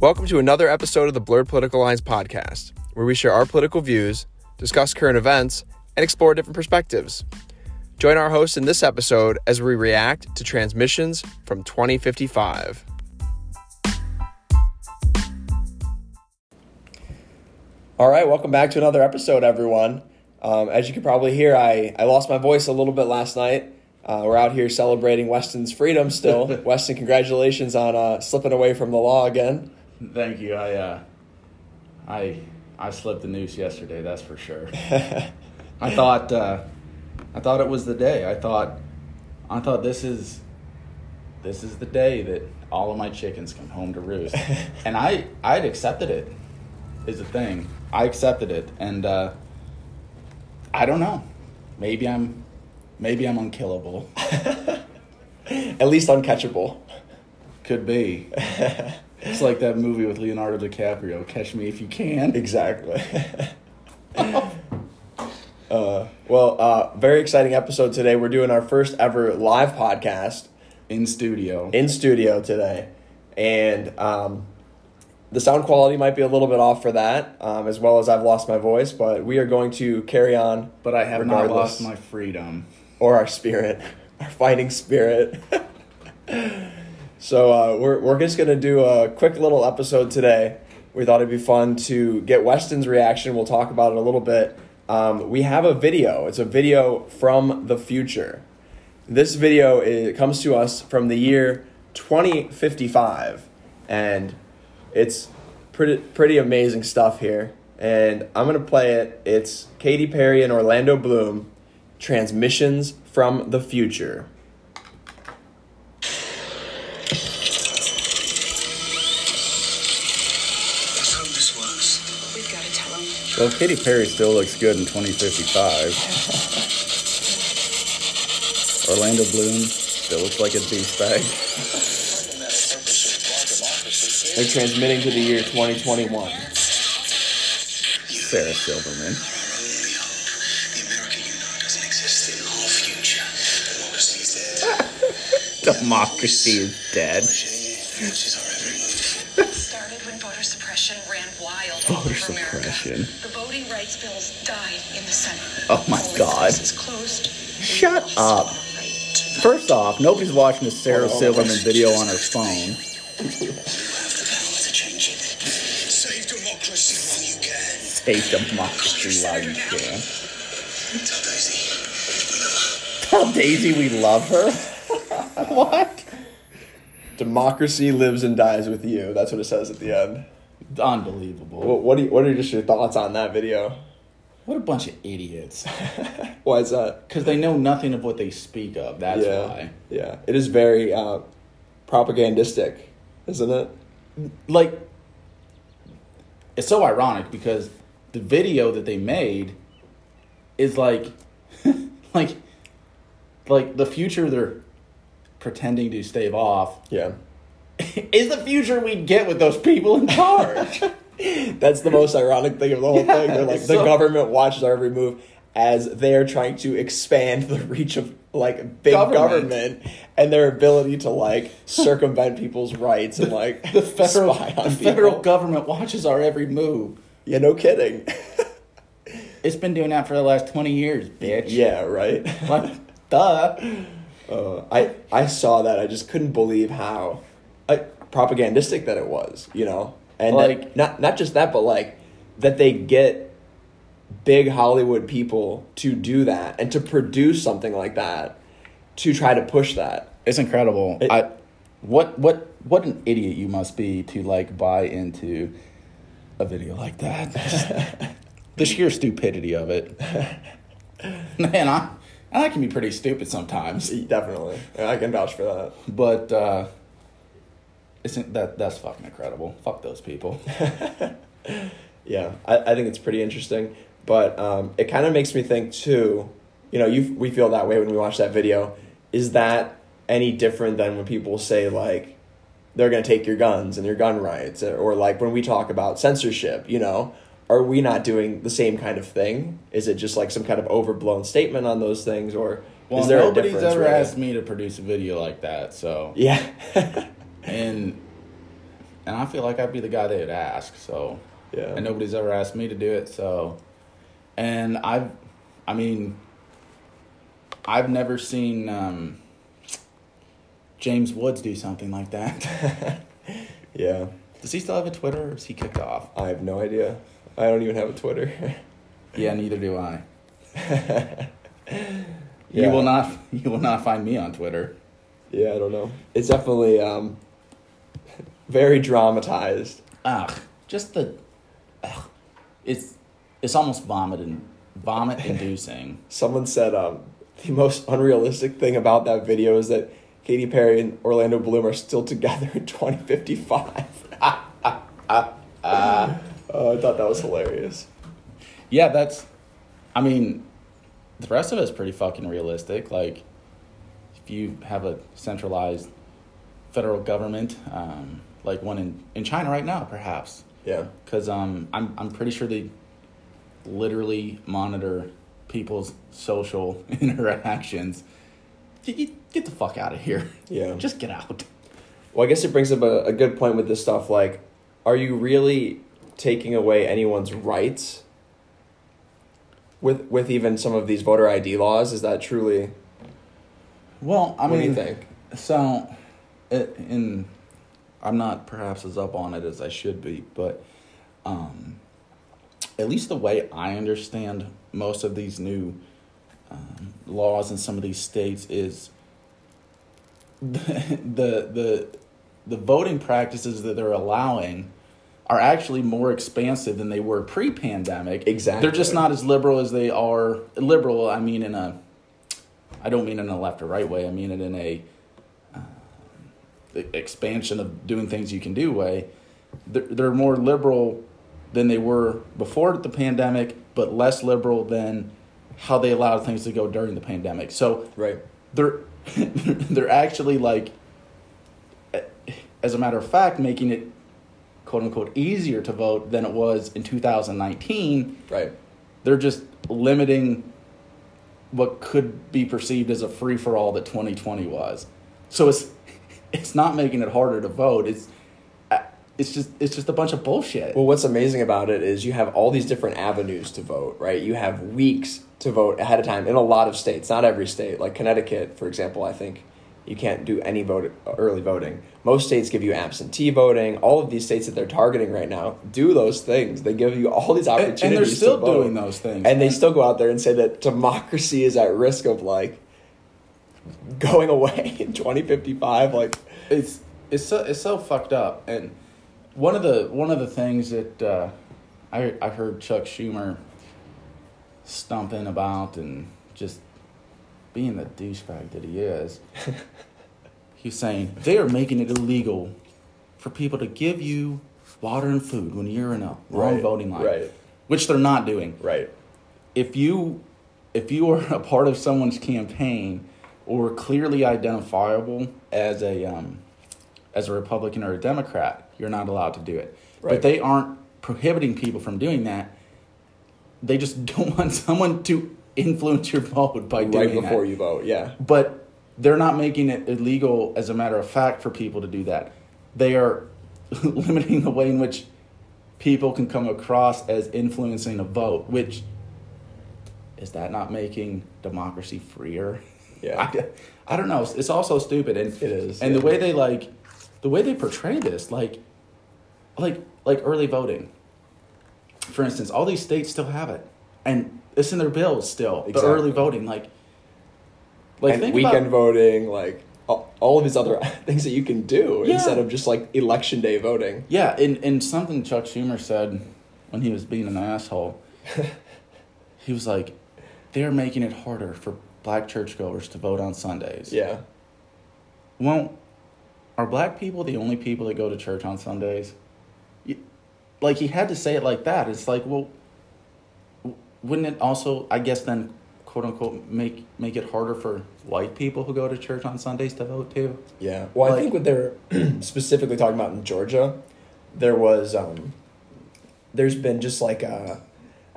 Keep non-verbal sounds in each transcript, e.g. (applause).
Welcome to another episode of the Blurred Political Lines podcast, where we share our political views, discuss current events, and explore different perspectives. Join our hosts in this episode as we react to transmissions from 2055. All right, welcome back to another episode, everyone. Um, as you can probably hear, I, I lost my voice a little bit last night. Uh, we're out here celebrating Weston's freedom still. (laughs) Weston, congratulations on uh, slipping away from the law again. Thank you. I uh, I I slipped the noose yesterday. That's for sure. (laughs) I thought uh, I thought it was the day. I thought I thought this is this is the day that all of my chickens come home to roost, (laughs) and I I'd accepted it. Is the thing I accepted it, and uh, I don't know. Maybe I'm maybe I'm unkillable. (laughs) At least uncatchable. Could be. It's like that movie with Leonardo DiCaprio, Catch Me If You Can. Exactly. (laughs) (laughs) uh, well, uh, very exciting episode today. We're doing our first ever live podcast In studio. in studio today, and um, the sound quality might be a little bit off for that, um, as well as I've lost my voice. But we are going to carry on, but I have not lost my freedom. or our spirit, (laughs) our fighting spirit. So uh, we're we're just gonna do a quick little episode today. We thought it'd be fun to get Weston's reaction. We'll talk about it a little bit. Um, we have a video. It's a video from the future. This video it comes to us from the year 2055, and it's pretty pretty amazing stuff here. And I'm gonna play it. It's Katy Perry and Orlando Bloom, Transmissions from the Future. Let's hope this works. We've got to tell him. Well, Katy Perry still looks good in 2055. (laughs) Orlando Bloom still looks like a douchebag. They're transmitting to the year 2021. Sarah Silverman. (laughs) Our only hope. The America you know doesn't exist in our future. Democracy's dead. Democracy is dead. Watches our every move. It (laughs) started when voter suppression ran wild all Voter over America. suppression. The voting rights bills died in the Senate. Oh my Polling God. places closed. Shut lost up. First off, nobody's watching a Sarah Oh, Silverman video on her phone. You have the power to change it. Save democracy while you can. Save democracy while you can. Tell Daisy. We. Tell Daisy we love her. (laughs) what? Democracy lives and dies with you. That's what it says at the end. Unbelievable. What what, do you, what are just your thoughts on that video? What a bunch of idiots. (laughs) Why is that? Because they know nothing of what they speak of. That's yeah, why. yeah. It is very uh, propagandistic, isn't it? Like, it's so ironic because the video that they made is like, (laughs) like, like the future they're pretending to stave off Yeah. Is the future we'd get with those people in charge. (laughs) That's the most ironic thing of the whole Yeah, thing. They're like the so- government watches our every move as they're trying to expand the reach of like big Government. government, and their ability to like circumvent people's rights and like (laughs) the federal, spy on the federal people. government watches our every move. Yeah, no kidding. It's been doing that for the last 20 years, bitch. yeah, right. Like, duh. Uh, I I saw that. I just couldn't believe how uh, propagandistic that it was. You know, and Like- like not not just that, but like that they get big Hollywood people to do that and to produce something like that to try to push that. It's incredible. It- I, what, what, what an idiot you must be to like buy into a video like that. (laughs) the sheer stupidity of it. (laughs) Man, I, I can be pretty stupid sometimes, Definitely, I can vouch for that. but uh, isn't that that's fucking incredible? Fuck those people. (laughs) Yeah, I, I think it's pretty interesting. But um, it kind of makes me think too. You know, you we feel that way when we watch that video. Is that any different than when people say like they're going to take your guns and your gun rights, or like when we talk about censorship? You know, are we not doing the same kind of thing? Is it just like some kind of overblown statement on those things, or Well, is there a nobody's difference? ever really? asked me to produce a video like that, so Yeah, (laughs) and and I feel like I'd be the guy they would ask. So, Yeah. and nobody's ever asked me to do it. So, and I've, I mean, I've never seen um, James Woods do something like that. (laughs) Yeah. Does he still have a Twitter, or is he kicked off? I have no idea. I don't even have a Twitter. (laughs) Yeah, neither do I. Yeah. (laughs) You will not. You will not find me on Twitter. Yeah, I don't know. It's definitely um, very dramatized. Ugh, just the. Ugh, it's it's almost vomit and vomit inducing. (laughs) Someone said um, the most unrealistic thing about that video is that Katy Perry and Orlando Bloom are still together in 2055. (laughs) Oh, I thought that was hilarious. yeah, that's. I mean, the rest of it's pretty fucking realistic. Like, if you have a centralized federal government, um, like one in in China right now, perhaps, Yeah. because um, I'm I'm pretty sure they literally monitor people's social (laughs) interactions. Get, get, the fuck out of here. Yeah. Just get out. Well, I guess it brings up a, a good point with this stuff. Like, are you really taking away anyone's rights with with even some of these voter ID laws? Is that truly? Well, I what mean, do you think? So, in I'm not perhaps as up on it as I should be, but um, at least the way I understand most of these new um, laws in some of these states is the, (laughs) the the the voting practices that they're allowing are actually more expansive than they were pre-pandemic. Exactly. They're just not as liberal as they are liberal. I mean, in a I don't mean in a left or right way. I mean it in a expansion of doing things you can do way. They're, they're more liberal than they were before the pandemic, but less liberal than how they allowed things to go during the pandemic. So Right. they're (laughs) they're actually like, as a matter of fact, making it quote unquote easier to vote than it was in 2019 Right. they're just limiting what could be perceived as a free for all that 2020 was. So it's it's not making it harder to vote. It's it's just it's just a bunch of bullshit. Well, what's amazing about it is you have all these different avenues to vote, right? You have weeks to vote ahead of time in a lot of states, not every state. Like Connecticut, for example, I think you can't do any vote early voting. Most states give you absentee voting. All of these states that they're targeting right now do those things. They give you all these opportunities. and opportunities. they're still doing those things. and they still go out there and say that democracy is at risk of like going away (laughs) in 2055 like it's it's so it's so fucked up. And one of the one of the things that uh, I I heard Chuck Schumer stumping about and just being the douchebag that he is. (laughs) he's saying they are making it illegal for people to give you water and food when you're in a wrong Right, voting line, right. which they're not doing right if you if you are a part of someone's campaign or clearly identifiable as a um, as a Republican or a Democrat, you're not allowed to do it. Right. But they aren't prohibiting people from doing that. They just (laughs) don't want someone to influence your vote by doing right before that. you vote yeah But they're not making it illegal as a matter of fact for people to do that. They are (laughs) limiting the way in which people can come across as influencing a vote, which is that not making democracy freer? Yeah. I, I don't know. It's, also stupid and It is, And yeah. the way they like the way they portray this like like like early voting. For instance, all these states still have it. And it's in their bills still. The early voting like like and weekend about, voting, like all, all of these other (laughs) things that you can do Yeah. instead of just like election day voting. Yeah, and, and something Chuck Schumer said when he was being an asshole, (laughs) he was like, they're making it harder for black churchgoers to vote on Sundays. Yeah, Well, are black people the only people that go to church on Sundays? Like, he had to say it like that. It's like, well, wouldn't it also, I guess, then, quote unquote, make, make it harder for white people who go to church on Sundays to vote too? yeah. Well, I think what they're (clears throat) specifically talking about in Georgia, there was, um, there's been just like a,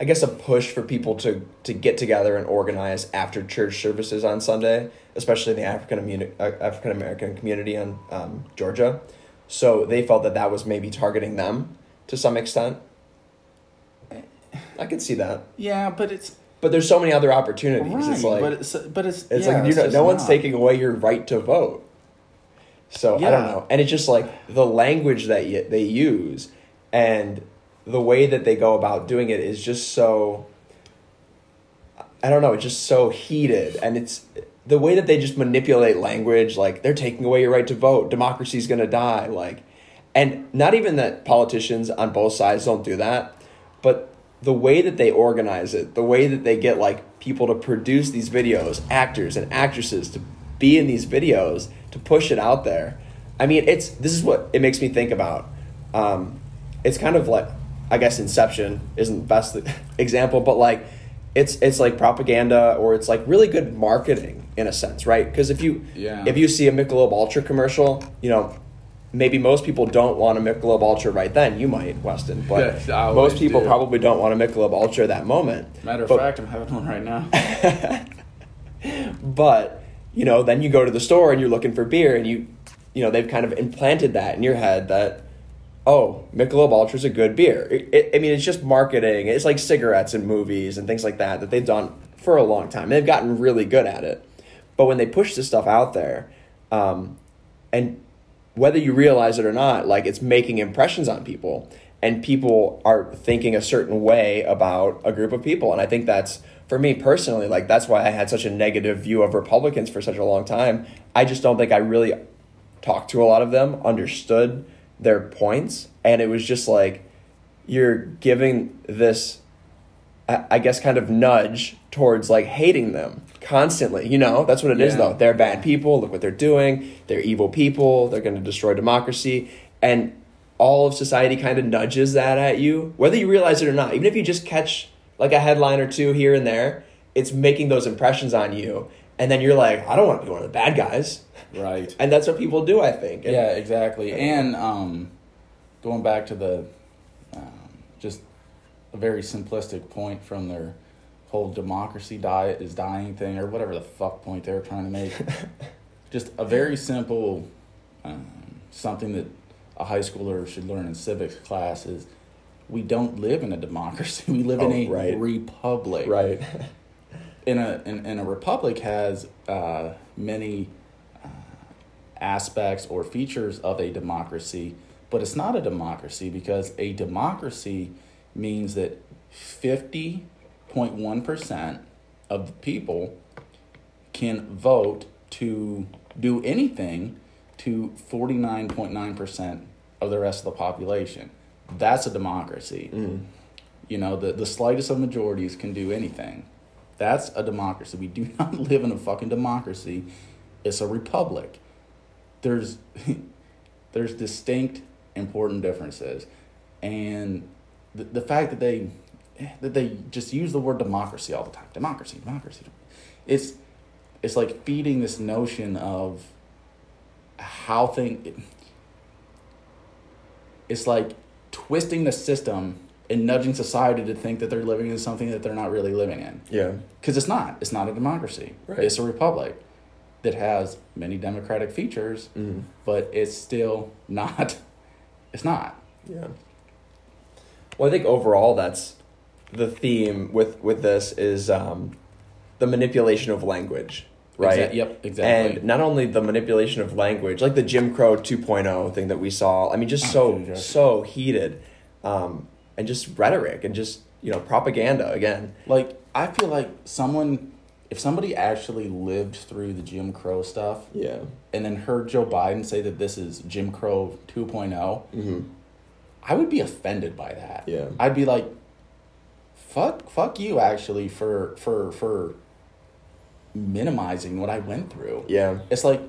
I guess a push for people to to get together and organize after church services on Sunday, especially in the African African American community in um, Georgia. So they felt that that was maybe targeting them to some extent. I could see that. Yeah, but it's But there's so many other opportunities. right. it's like but it's but it's it's yeah, like you know, no one's not. taking away your right to vote. So yeah. I don't know, and it's just like the language that y- they use, and the way that they go about doing it is just so. I don't know. It's just so heated, and it's the way that they just manipulate language. Like they're taking away your right to vote. Democracy's gonna die. Like, and not even that politicians on both sides don't do that, but the way that they organize it, the way that they get like people to produce these videos, actors and actresses to be in these videos to push it out there. I mean, it's this is what it makes me think about. Um, it's kind of like I guess Inception isn't the best (laughs) example, but like it's it's like propaganda or it's like really good marketing in a sense, right? Because if you Yeah. if you see a Michelob Ultra commercial, you know maybe most people don't want a Michelob Ultra right then. You might, Weston, (laughs) but Yes, most people do. probably don't want a Michelob Ultra that moment. Matter of But- fact, I'm having one right now. (laughs) but you know then you go to the store and you're looking for beer and you you know they've kind of implanted that in your head that oh Michelob Ultra is a good beer. It, it- I mean it's just marketing. It's like cigarettes and movies and things like that that they've done for a long time. They've gotten really good at it. But when they push this stuff out there um, and whether you realize it or not like it's making impressions on people and people are thinking a certain way about a group of people. And i think that's for me personally like that's why i had such a negative view of republicans for such a long time. I just don't think i really talked to a lot of them understood their points and it was just like you're giving this I I guess kind of nudge towards like hating them constantly. You know, that's what it is Yeah. though. They're bad people. Look what they're doing. They're evil people. They're going to destroy democracy. And all of society kind of nudges that at you, whether you realize it or not. Even if you just catch like a headline or two here and there, it's making those impressions on you. And then you're like, I don't want to be one of the bad guys. Right. And that's what people do, I think. And- Yeah, exactly. And um, going back to the um, just a very simplistic point from their whole democracy diet is dying thing or whatever the fuck point they're trying to make. (laughs) just a very simple um, something that a high schooler should learn in civics class is we don't live in a democracy. (laughs) We live in Oh, a right. republic Right. in a in, in a republic has uh, many aspects or features of a democracy, but it's not a democracy because a democracy means that fifty point one percent of the people can vote to do anything to forty nine point nine percent of the rest of the population. That's a democracy. Mm-hmm. You know, the, the slightest of majorities can do anything. That's a democracy. We do (laughs) not live in a fucking democracy. It's a republic. There's (laughs) there's distinct important differences. And the, the fact that they that they just use the word democracy all the time. Democracy, democracy. It's it's like feeding this notion of how thing it's like twisting the system and nudging society to think that they're living in something that they're not really living in. Yeah. Because it's not. It's not a democracy. Right. It's a republic that has many democratic features, Mm-hmm. but it's still (laughs) not. It's not. Yeah. Well, I think overall that's the theme with with this is um, the manipulation of language, right? Exa- yep, exactly. And not only the manipulation of language, like the Jim Crow 2.0 thing that we saw. I mean, just Oh, so so heated, um, and just rhetoric and just you know propaganda again. Like I feel like someone, if somebody actually lived through the Jim Crow stuff, Yeah. and then heard Joe Biden say that this is Jim Crow 2.0, Mm-hmm. I would be offended by that. Yeah. I'd be like, fuck, fuck you actually for for for minimizing what I went through. Yeah. It's like,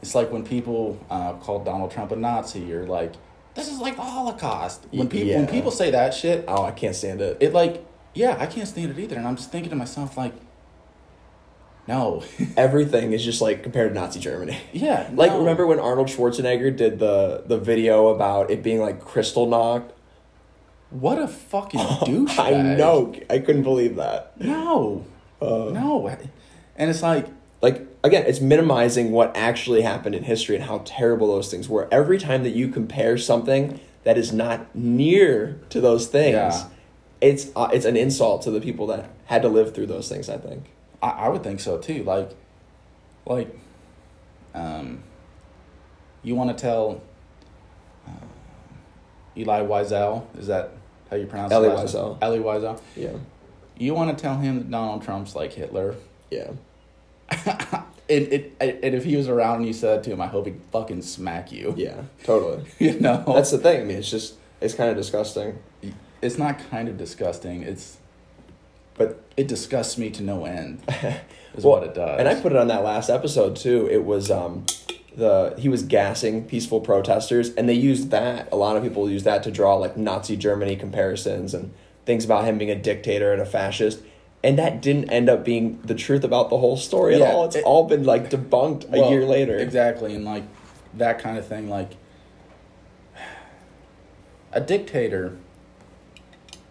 it's like when people uh, call Donald Trump a Nazi or like, this is like the Holocaust. When people when people say that shit, Oh, I can't stand it. it like, yeah, I can't stand it either. And I'm just thinking to myself like, no, (laughs) Everything is just like compared to Nazi Germany. yeah, (laughs) Like no. remember when Arnold Schwarzenegger did the the video about it being like Kristallnacht? what a fucking (laughs) douche. I know. I couldn't believe that. No, Uh, no, and it's like Like again, it's minimizing what actually happened in history and how terrible those things were. Every time that you compare something that is not near to those things, Yeah. it's uh, it's an insult to the people that had to live through those things. I think. I, I would think so too. Like, like, um, you want to tell uh, Eli Wiesel? Is that how you pronounce Elie his last name? Wiesel. Elie Wiesel. Yeah. You want to tell him that Donald Trump's like Hitler? Yeah. (laughs) And, it, and if he was around and you said that to him, I hope he'd fucking smack you. Yeah. Totally. (laughs) You know, That's the thing. I mean, it's just it's kind of disgusting. it's not kind of disgusting. It's But it disgusts me to no end. (laughs) Is Well, what it does. And I put it on that last episode too. It was um the he was gassing peaceful protesters and they used that a lot of people use that to draw like Nazi Germany comparisons and things about him being a dictator and a fascist. And that didn't end up being the truth about the whole story Yeah, at all. It's it- all been like debunked a year later. Exactly, and like that kind of thing. Like (sighs) a dictator,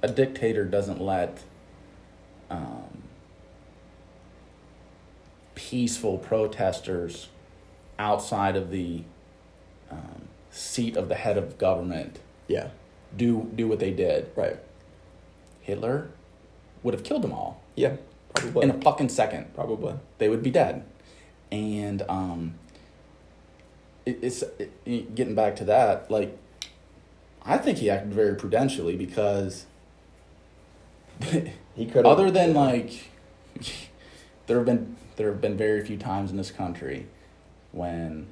a dictator doesn't let um, peaceful protesters outside of the um, seat of the head of government Yeah. do do what they did. Right. Hitler would have killed them all Yeah. Probably. in a fucking second. Probably. they would be dead. And um, it, it's it, getting back to that. Like, I think he acted very prudentially because, (laughs) He could other than like, (laughs) there have been there have been very few times in this country when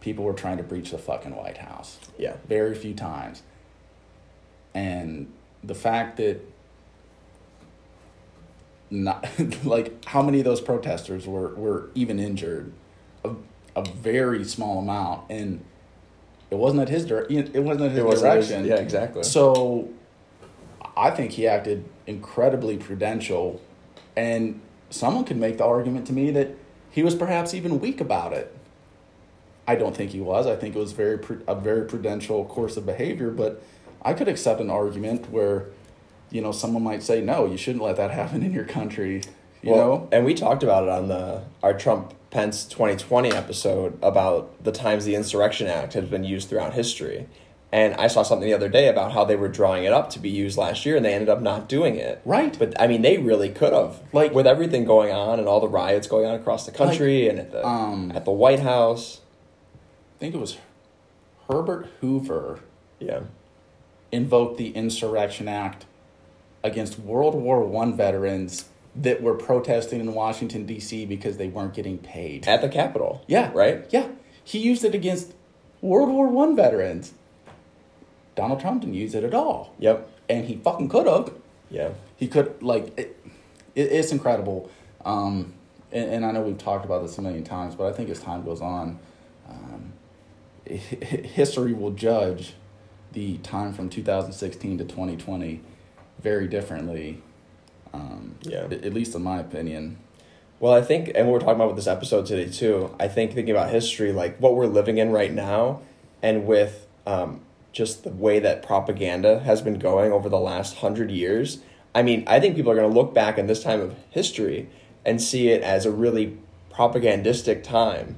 people were trying to breach the fucking White House. Yeah. Very few times. And the fact that not (laughs) like how many of those protesters were were even injured a, a very small amount and it wasn't at his dir- it wasn't at his It wasn't his- direction yeah, exactly. so i think he acted incredibly prudential and someone could make the argument to me that he was perhaps even weak about it I don't think he was. I think it was very a very prudential course of behavior. But I could accept an argument where, you know, someone might say, "No, you shouldn't let that (laughs) happen in your country." You well, know, and we talked about it on the our Trump Pence 2020 episode about the times the Insurrection Act has been used throughout history. And I saw something the other day about how they were drawing it up to be used last year and they ended up not doing it. Right. But I mean they really could have. Like- with everything going on and all the riots going on across the country and at the um, at the White House. I think it was Herbert Hoover Yeah. invoked the Insurrection Act against World War One veterans that were protesting in Washington D.C. because they weren't getting paid. At the Capitol. Yeah. Right? Yeah. He used it against World War One veterans. Donald Trump didn't use it at all. Yep. And he fucking could have. Yeah. He could like it, it, it's incredible. Um, and, and I know we've talked about this a million times, but I think as time goes on, um, hi- hi- history will judge the time from 2016 to 2020 very differently. Um, Yeah. At, at least in my opinion. Well, I think, and what we're talking about with this episode today too. I think thinking about history, like what we're living in right now, and with um, just the way that propaganda has been going over the last hundred years. I mean, I think people are going to look back in this time of history and see it as a really propagandistic time,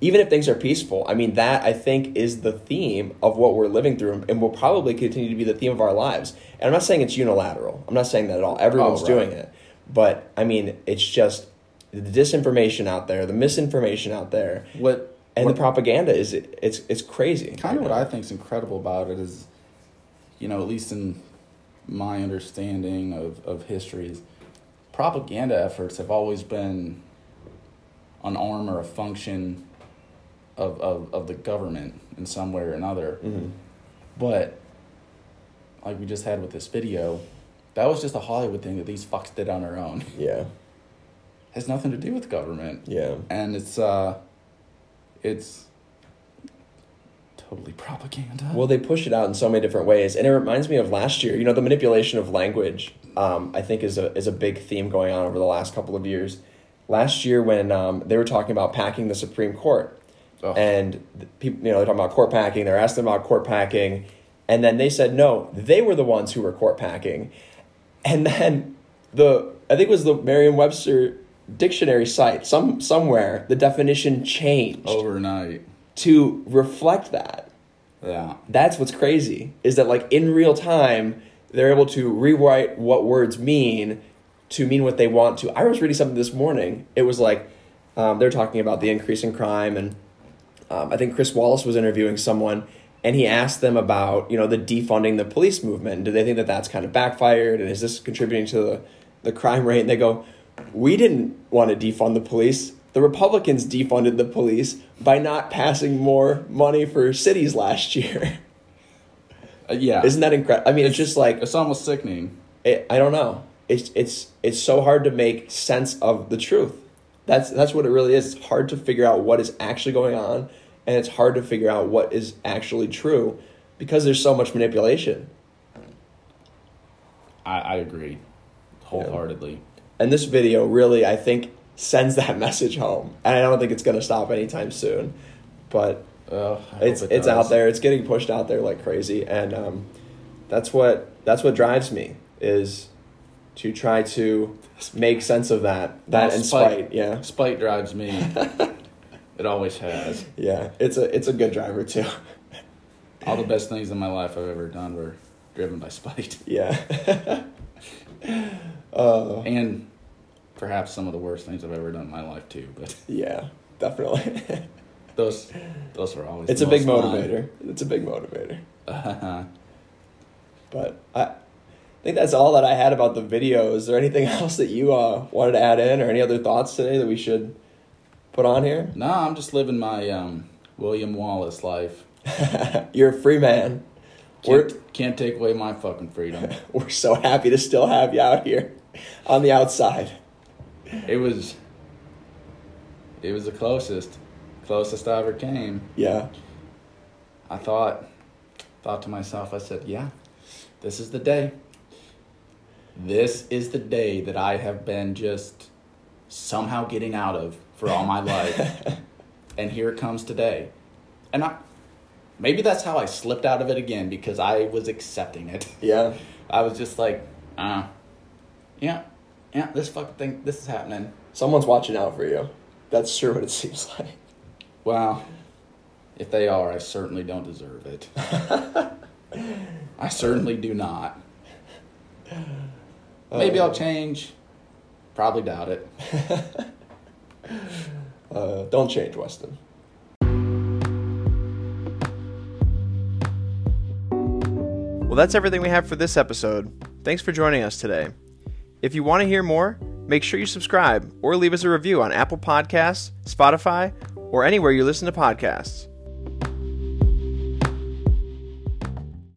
even if things are peaceful. I mean, that I think is the theme of what we're living through, and will probably continue to be the theme of our lives. And I'm not saying it's unilateral. I'm not saying that at all. Everyone's oh, right. doing it. But I mean, it's just the disinformation out there, the misinformation out there, What and what- the propaganda is it's it's crazy. kind of what I think is incredible about it is, you know, at least in my understanding of, of history, is propaganda efforts have always been an arm or a function of, of, of the government in some way or another. But, like we just had with this video, that was just a Hollywood thing that these fucks did on their own. Yeah, has nothing to do with government. yeah, And it's, uh, it's totally propaganda. Well, they push it out in so many different ways, and it reminds me of last year. You know, the manipulation of language, um, I think, is a is a big theme going on over the last couple of years. Last year, when um, they were talking about packing the Supreme Court, Ugh. and the people, you know, they're talking about court packing. They're asking about court packing, and then they said no, they were the ones who were court packing, and then the I think it was the Merriam-Webster dictionary site, some somewhere, the definition changed Overnight. to reflect that. Yeah. That's what's crazy is that like in real time they're able to rewrite what words mean to mean what they want to. I was reading something this morning. It was like um, they're talking about the increase in crime, and um, I think Chris Wallace was interviewing someone, and he asked them about you know the defunding the police movement. Do they think that that's kind of backfired, and is this contributing to the the crime rate? And they go, we didn't want to defund the police. The Republicans defunded the police by not passing more money for cities last year. (laughs) Uh, yeah. Isn't that incredible? I mean, it's just like It's almost sickening. it, I don't know. It's it's it's so hard to make sense of the truth. That's that's what it really is. It's hard to figure out what is actually going on, and it's hard to figure out what is actually true because there's so much manipulation. I, I agree wholeheartedly. And this video really, I think, sends that (laughs) message home. And I don't think it's going to stop anytime soon. But it's it it's out there. It's getting pushed out there like crazy, and um, that's what that's what drives me is to try to make sense of that. That Well, and spite. spite, yeah, Spite drives me. (laughs) it always has. yeah. It's a it's a good driver too. (laughs) All the best things in my life I've ever done were driven by spite. yeah, uh, And perhaps some of the worst things I've ever done in my life too. But (laughs) yeah, definitely. (laughs) those those are always it's a big most fun. motivator. It's a big motivator. But I think that's all that I had about the video. Is there anything (laughs) else that you uh, wanted to add in, or any other thoughts today that we should put on here? no, I'm just living my um, William Wallace life. You're a free man. Can't, can't take away my fucking freedom. we're so happy to still have you out here on the outside. It was it was the closest closest I ever came. Yeah, I thought thought to myself, I said, Yeah, this is the day. This is the day that I have been just somehow getting out of for all my life. (laughs) and here it comes today. And I maybe that's how I slipped out of it again because I was accepting it. yeah, (laughs) I was just like, uh yeah, yeah, this fucking thing this is happening. someone's watching out for you. That's sure what it seems like. Well, if they are, I certainly don't deserve it. (laughs) I certainly do not. Maybe I'll change. Probably doubt it. (laughs) Uh, don't change, Weston. Well, that's everything we have for this episode. Thanks for joining us today. If you want to hear more, make sure you subscribe or leave us a review on Apple Podcasts, Spotify, or anywhere you listen to podcasts.